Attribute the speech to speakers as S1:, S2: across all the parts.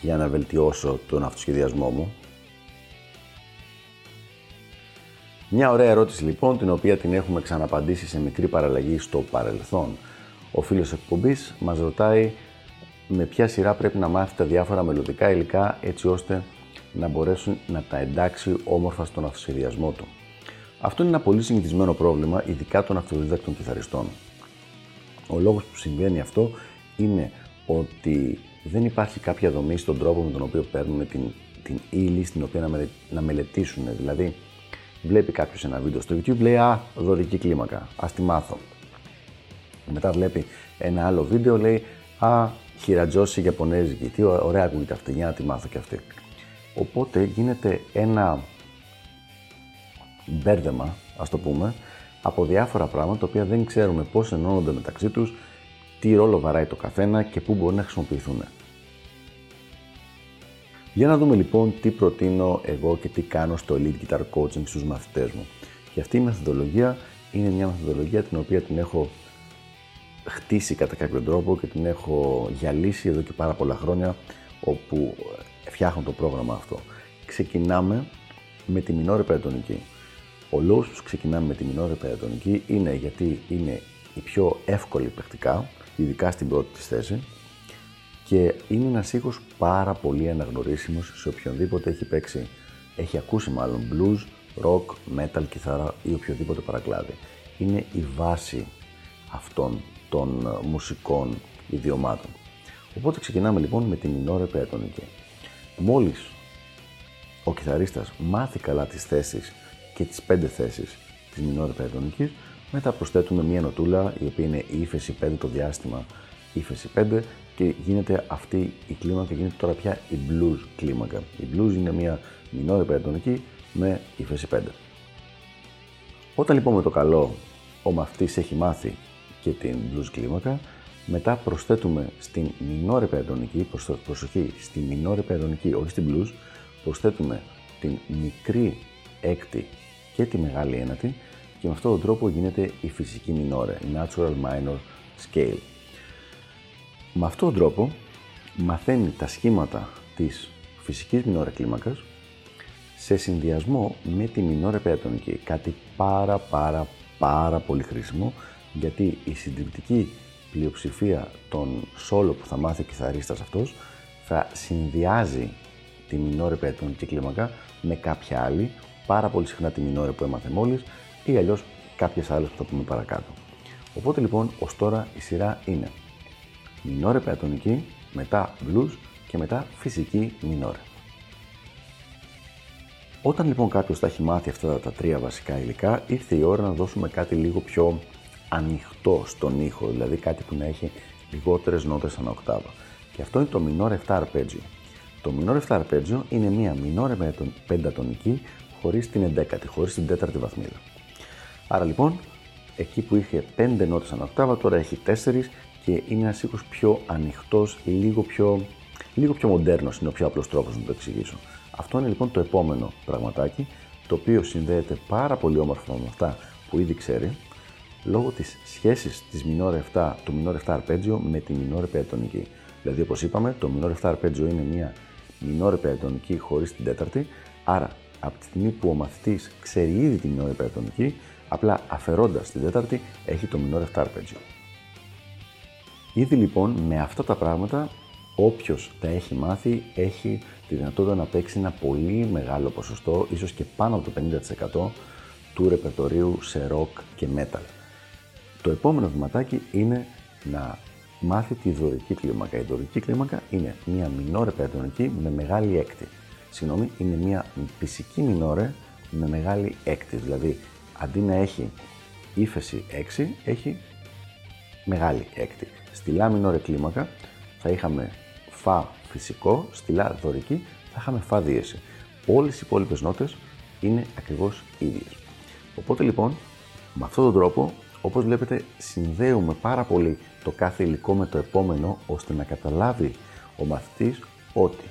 S1: για να βελτιώσω τον αυτοσχεδιασμό μου. Μια ωραία ερώτηση λοιπόν, την οποία την έχουμε ξαναπαντήσει σε μικρή παραλλαγή στο παρελθόν. Ο φίλος εκπομπής μας ρωτάει με ποια σειρά πρέπει να μάθει τα διάφορα μελλοντικά υλικά έτσι ώστε να μπορέσουν να τα εντάξει όμορφα στον αυτοσχεδιασμό του. Αυτό είναι ένα πολύ συνηθισμένο πρόβλημα, ειδικά των αυτοδίδακτων κιθαριστών. Ο λόγος που συμβαίνει αυτό είναι ότι δεν υπάρχει κάποια δομή στον τρόπο με τον οποίο παίρνουν την, την ύλη στην οποία να, να μελετήσουν. Δηλαδή, βλέπει κάποιος ένα βίντεο στο YouTube, λέει Α, δωρική κλίμακα, ας τη μάθω. Μετά βλέπει ένα άλλο βίντεο, λέει Α, χειρατζώση Ιαπωνέζικη. Τι ωραία ακούγεται αυτή, για να τη μάθω και αυτή. Οπότε γίνεται ένα μπέρδεμα, ας το πούμε, από διάφορα πράγματα τα οποία δεν ξέρουμε πώς ενώνονται μεταξύ τους, τι ρόλο βαράει το καθένα και πού μπορεί να χρησιμοποιηθούν. Για να δούμε λοιπόν τι προτείνω εγώ και τι κάνω στο Elite Guitar Coaching στους μαθητές μου. Και αυτή η μεθοδολογία είναι μια μεθοδολογία την οποία την έχω χτίσει κατά κάποιο τρόπο και την έχω γυαλίσει εδώ και πάρα πολλά χρόνια όπου φτιάχνω το πρόγραμμα αυτό. Ξεκινάμε με τη μινόρε περατονική. Ο λόγος που ξεκινάμε με τη μινόρε περατονική είναι γιατί είναι η πιο εύκολη πρακτικά, ειδικά στην πρώτη της θέση και είναι ένας ήχος πάρα πολύ αναγνωρίσιμος σε οποιονδήποτε έχει παίξει, έχει ακούσει μάλλον blues, rock, metal, κιθάρα ή οποιοδήποτε παρακλάδι. Είναι η βάση αυτών των ε, μουσικών ιδιωμάτων. Οπότε ξεκινάμε λοιπόν με τη μινόρε περατονική. Μόλις ο κιθαρίστας μάθει καλά τις θέσεις και τις πέντε θέσεις της μινόρε περατονικής, μετά προσθέτουμε μία νοτούλα η οποία είναι η ύφεση 5 το διάστημα ύφεση 5 και γίνεται αυτή η κλίμακα, γίνεται τώρα πια η blues κλίμακα. Η blues είναι μια μινόρη περατονική με ύφεση 5. Όταν λοιπόν με το καλό ο μαθητής έχει μάθει και την blues κλίμακα, μετά προσθέτουμε στην μινόρη περατονική, προσοχή, στη μινόρη περατονική, όχι στην blues, προσθέτουμε την μικρή έκτη και τη μεγάλη ένατη και με αυτόν τον τρόπο γίνεται η φυσική μινόρε, η natural minor scale. Με αυτόν τον τρόπο μαθαίνει τα σχήματα της φυσικής μινόρε κλίμακας σε συνδυασμό με τη μινόρε πεατονική. Κάτι πάρα πάρα πάρα πολύ χρήσιμο γιατί η συντριπτική πλειοψηφία των σόλο που θα μάθει ο κιθαρίστας αυτός θα συνδυάζει τη μινόρε πεατονική κλίμακα με κάποια άλλη, πάρα πολύ συχνά τη μινόρε που έμαθε μόλις ή αλλιώς κάποιες άλλες που θα πούμε παρακάτω. Οπότε λοιπόν ως τώρα η σειρά είναι μινόρε πεατονική, μετά blues και μετά φυσική μινόρε. Όταν λοιπόν κάποιος θα έχει μάθει αυτά τα τρία βασικά υλικά, ήρθε η ώρα να δώσουμε κάτι λίγο πιο ανοιχτό στον ήχο, δηλαδή κάτι που να έχει λιγότερες νότες ανά οκτάβα. Και αυτό είναι το μινόρε 7 αρπέτζιο. Το μινόρε 7 αρπέτζιο είναι μια μινόρε πεντατονική χωρίς την εντέκατη, χωρίς την τέταρτη βαθμίδα. Άρα λοιπόν, εκεί που είχε 5 νότες ανά οκτάβα, τώρα έχει 4 και είναι ένας ήχο πιο ανοιχτός, λίγο πιο, λίγο πιο μοντέρνος, είναι ο πιο απλός τρόπος να το εξηγήσω. Αυτό είναι λοιπόν το επόμενο πραγματάκι, το οποίο συνδέεται πάρα πολύ όμορφα με αυτά που ήδη ξέρει, λόγω της σχέσης της μινόρε 7, του μινόρε 7 αρπέτζιο με τη μινόρε πεατονική. Δηλαδή, όπως είπαμε, το μινόρε 7 αρπέτζιο είναι μια μινόρε πεατονική χωρίς την τέταρτη, άρα από τη στιγμή που ο μαθητής ξέρει ήδη τη μινόρε πεατονική, απλά αφαιρώντας την τέταρτη, έχει το μινόρε 7 αρπέτζιο. Ήδη λοιπόν με αυτά τα πράγματα όποιος τα έχει μάθει έχει τη δυνατότητα να παίξει ένα πολύ μεγάλο ποσοστό, ίσως και πάνω από το 50% του ρεπερτορίου σε rock και metal. Το επόμενο βηματάκι είναι να μάθει τη δωρική κλίμακα. Η δωρική κλίμακα είναι μια μινόρε περατονική με μεγάλη έκτη. Συγγνώμη, είναι μια φυσική μινόρε με μεγάλη έκτη. Δηλαδή, αντί να έχει ύφεση 6, έχει μεγάλη έκτη. Στη λάμινο ρε κλίμακα θα είχαμε φα φυσικό, στη λα δωρική, θα είχαμε φα δίεση. Όλες οι υπόλοιπες νότες είναι ακριβώς ίδιες. Οπότε λοιπόν, με αυτόν τον τρόπο, όπως βλέπετε, συνδέουμε πάρα πολύ το κάθε υλικό με το επόμενο, ώστε να καταλάβει ο μαθητής ότι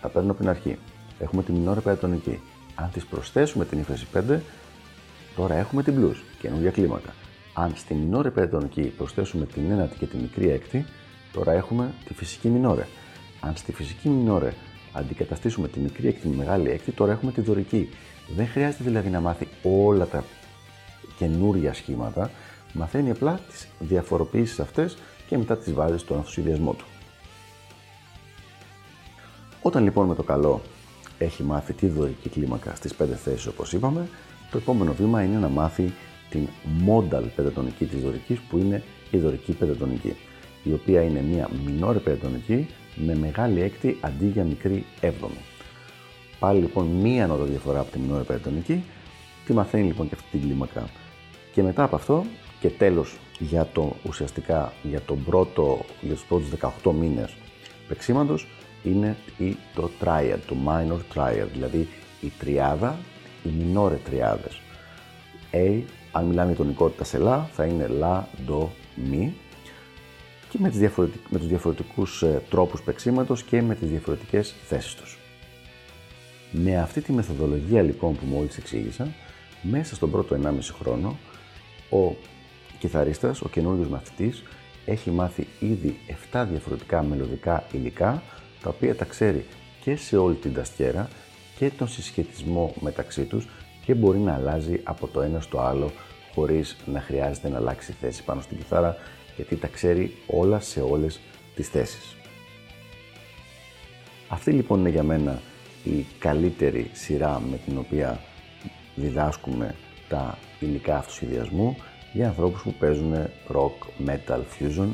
S1: τα παίρνω από την αρχή. Έχουμε τη μινόρε πεντατονική. Αν τη προσθέσουμε την ύφεση 5, τώρα έχουμε την blues, καινούργια κλίμακα. Αν στη μινόρε πεντατονική προσθέσουμε την ένατη και τη μικρή έκτη, τώρα έχουμε τη φυσική μινόρε. Αν στη φυσική μινόρε αντικαταστήσουμε τη μικρή έκτη με μεγάλη έκτη, τώρα έχουμε τη δωρική. Δεν χρειάζεται δηλαδή να μάθει όλα τα καινούρια σχήματα, μαθαίνει απλά τις διαφοροποιήσεις αυτές και μετά τις βάζεις στον αυτοσυδιασμό του. Όταν λοιπόν με το καλό έχει μάθει τη δωρική κλίμακα στις 5 θέσεις όπως είπαμε, το επόμενο βήμα είναι να μάθει την modal πεντατονική της δωρικής που είναι η δωρική πεντατονική, η οποία είναι μια μινόρε πεντατονική με μεγάλη έκτη αντί για μικρή έβδομη. Πάλι λοιπόν μία νότα διαφορά από τη μινόρε πεντατονική, τη μαθαίνει λοιπόν και αυτή την κλίμακα. Και μετά από αυτό και τέλος για το ουσιαστικά για, τον πρώτο, για τους πρώτους 18 μήνες παίξήματος είναι η, το triad, το minor triad, δηλαδή η τριάδα, οι minore τριάδες. A, αν μιλάμε για τονικότητα σε λα, θα είναι λα, ντο, μη και με, τις διαφορετικ... με τους διαφορετικούς ε, τρόπους παίξήματος και με τις διαφορετικές θέσεις τους. Με αυτή τη μεθοδολογία λοιπόν που μόλις εξήγησα, μέσα στον πρώτο 1,5 χρόνο, ο κιθαρίστας, ο καινούριο μαθητής, έχει μάθει ήδη 7 διαφορετικά μελωδικά υλικά τα οποία τα ξέρει και σε όλη την ταστιέρα και τον συσχετισμό μεταξύ τους και μπορεί να αλλάζει από το ένα στο άλλο χωρίς να χρειάζεται να αλλάξει θέση πάνω στην κιθάρα γιατί τα ξέρει όλα σε όλες τις θέσεις. Αυτή λοιπόν είναι για μένα η καλύτερη σειρά με την οποία διδάσκουμε τα υλικά αυτοσχεδιασμού για ανθρώπους που παίζουν rock, metal, fusion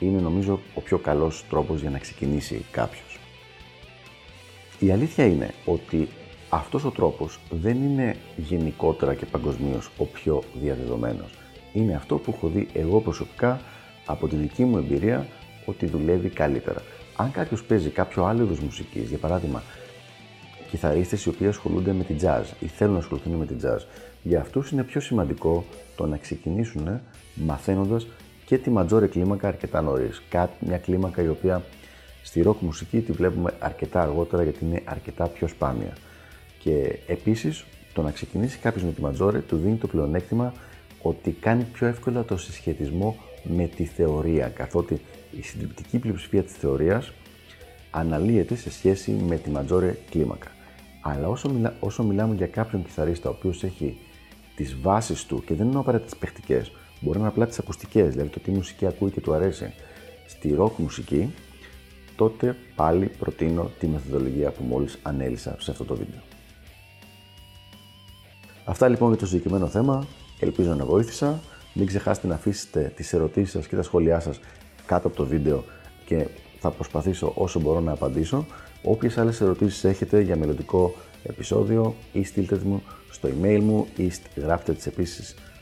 S1: είναι νομίζω ο πιο καλός τρόπος για να ξεκινήσει κάποιος. Η αλήθεια είναι ότι αυτός ο τρόπος δεν είναι γενικότερα και παγκοσμίως ο πιο διαδεδομένος. Είναι αυτό που έχω δει εγώ προσωπικά από τη δική μου εμπειρία ότι δουλεύει καλύτερα. Αν κάποιος παίζει κάποιο άλλο είδος μουσικής, για παράδειγμα, κιθαρίστες οι οποίοι ασχολούνται με την jazz ή θέλουν να ασχοληθούν με την jazz, για αυτούς είναι πιο σημαντικό το να ξεκινήσουν μαθαίνοντας και τη ματζόρε κλίμακα αρκετά νωρίς. Μια κλίμακα η οποία στη rock μουσική τη βλέπουμε αρκετά αργότερα γιατί είναι αρκετά πιο σπάνια. Και επίσης το να ξεκινήσει κάποιος με τη ματζόρε του δίνει το πλεονέκτημα ότι κάνει πιο εύκολα το συσχετισμό με τη θεωρία, καθότι η συντριπτική πλειοψηφία της θεωρίας αναλύεται σε σχέση με τη ματζόρε κλίμακα. Αλλά όσο, μιλά, όσο μιλάμε για κάποιον κιθαρίστα ο οποίος έχει τις βάσεις του και δεν είναι απαραίτητα τις παιχτικές, μπορεί να είναι απλά τις ακουστικές, δηλαδή το τι μουσική ακούει και του αρέσει στη rock μουσική, τότε πάλι προτείνω τη μεθοδολογία που μόλις ανέλησα σε αυτό το βίντεο. Αυτά λοιπόν για το συγκεκριμένο θέμα. Ελπίζω να βοήθησα. Μην ξεχάσετε να αφήσετε τις ερωτήσεις σας και τα σχόλιά σας κάτω από το βίντεο και θα προσπαθήσω όσο μπορώ να απαντήσω. Όποιες άλλες ερωτήσεις έχετε για μελλοντικό επεισόδιο ή στείλτε μου στο email μου ή γράφτε τις επίσης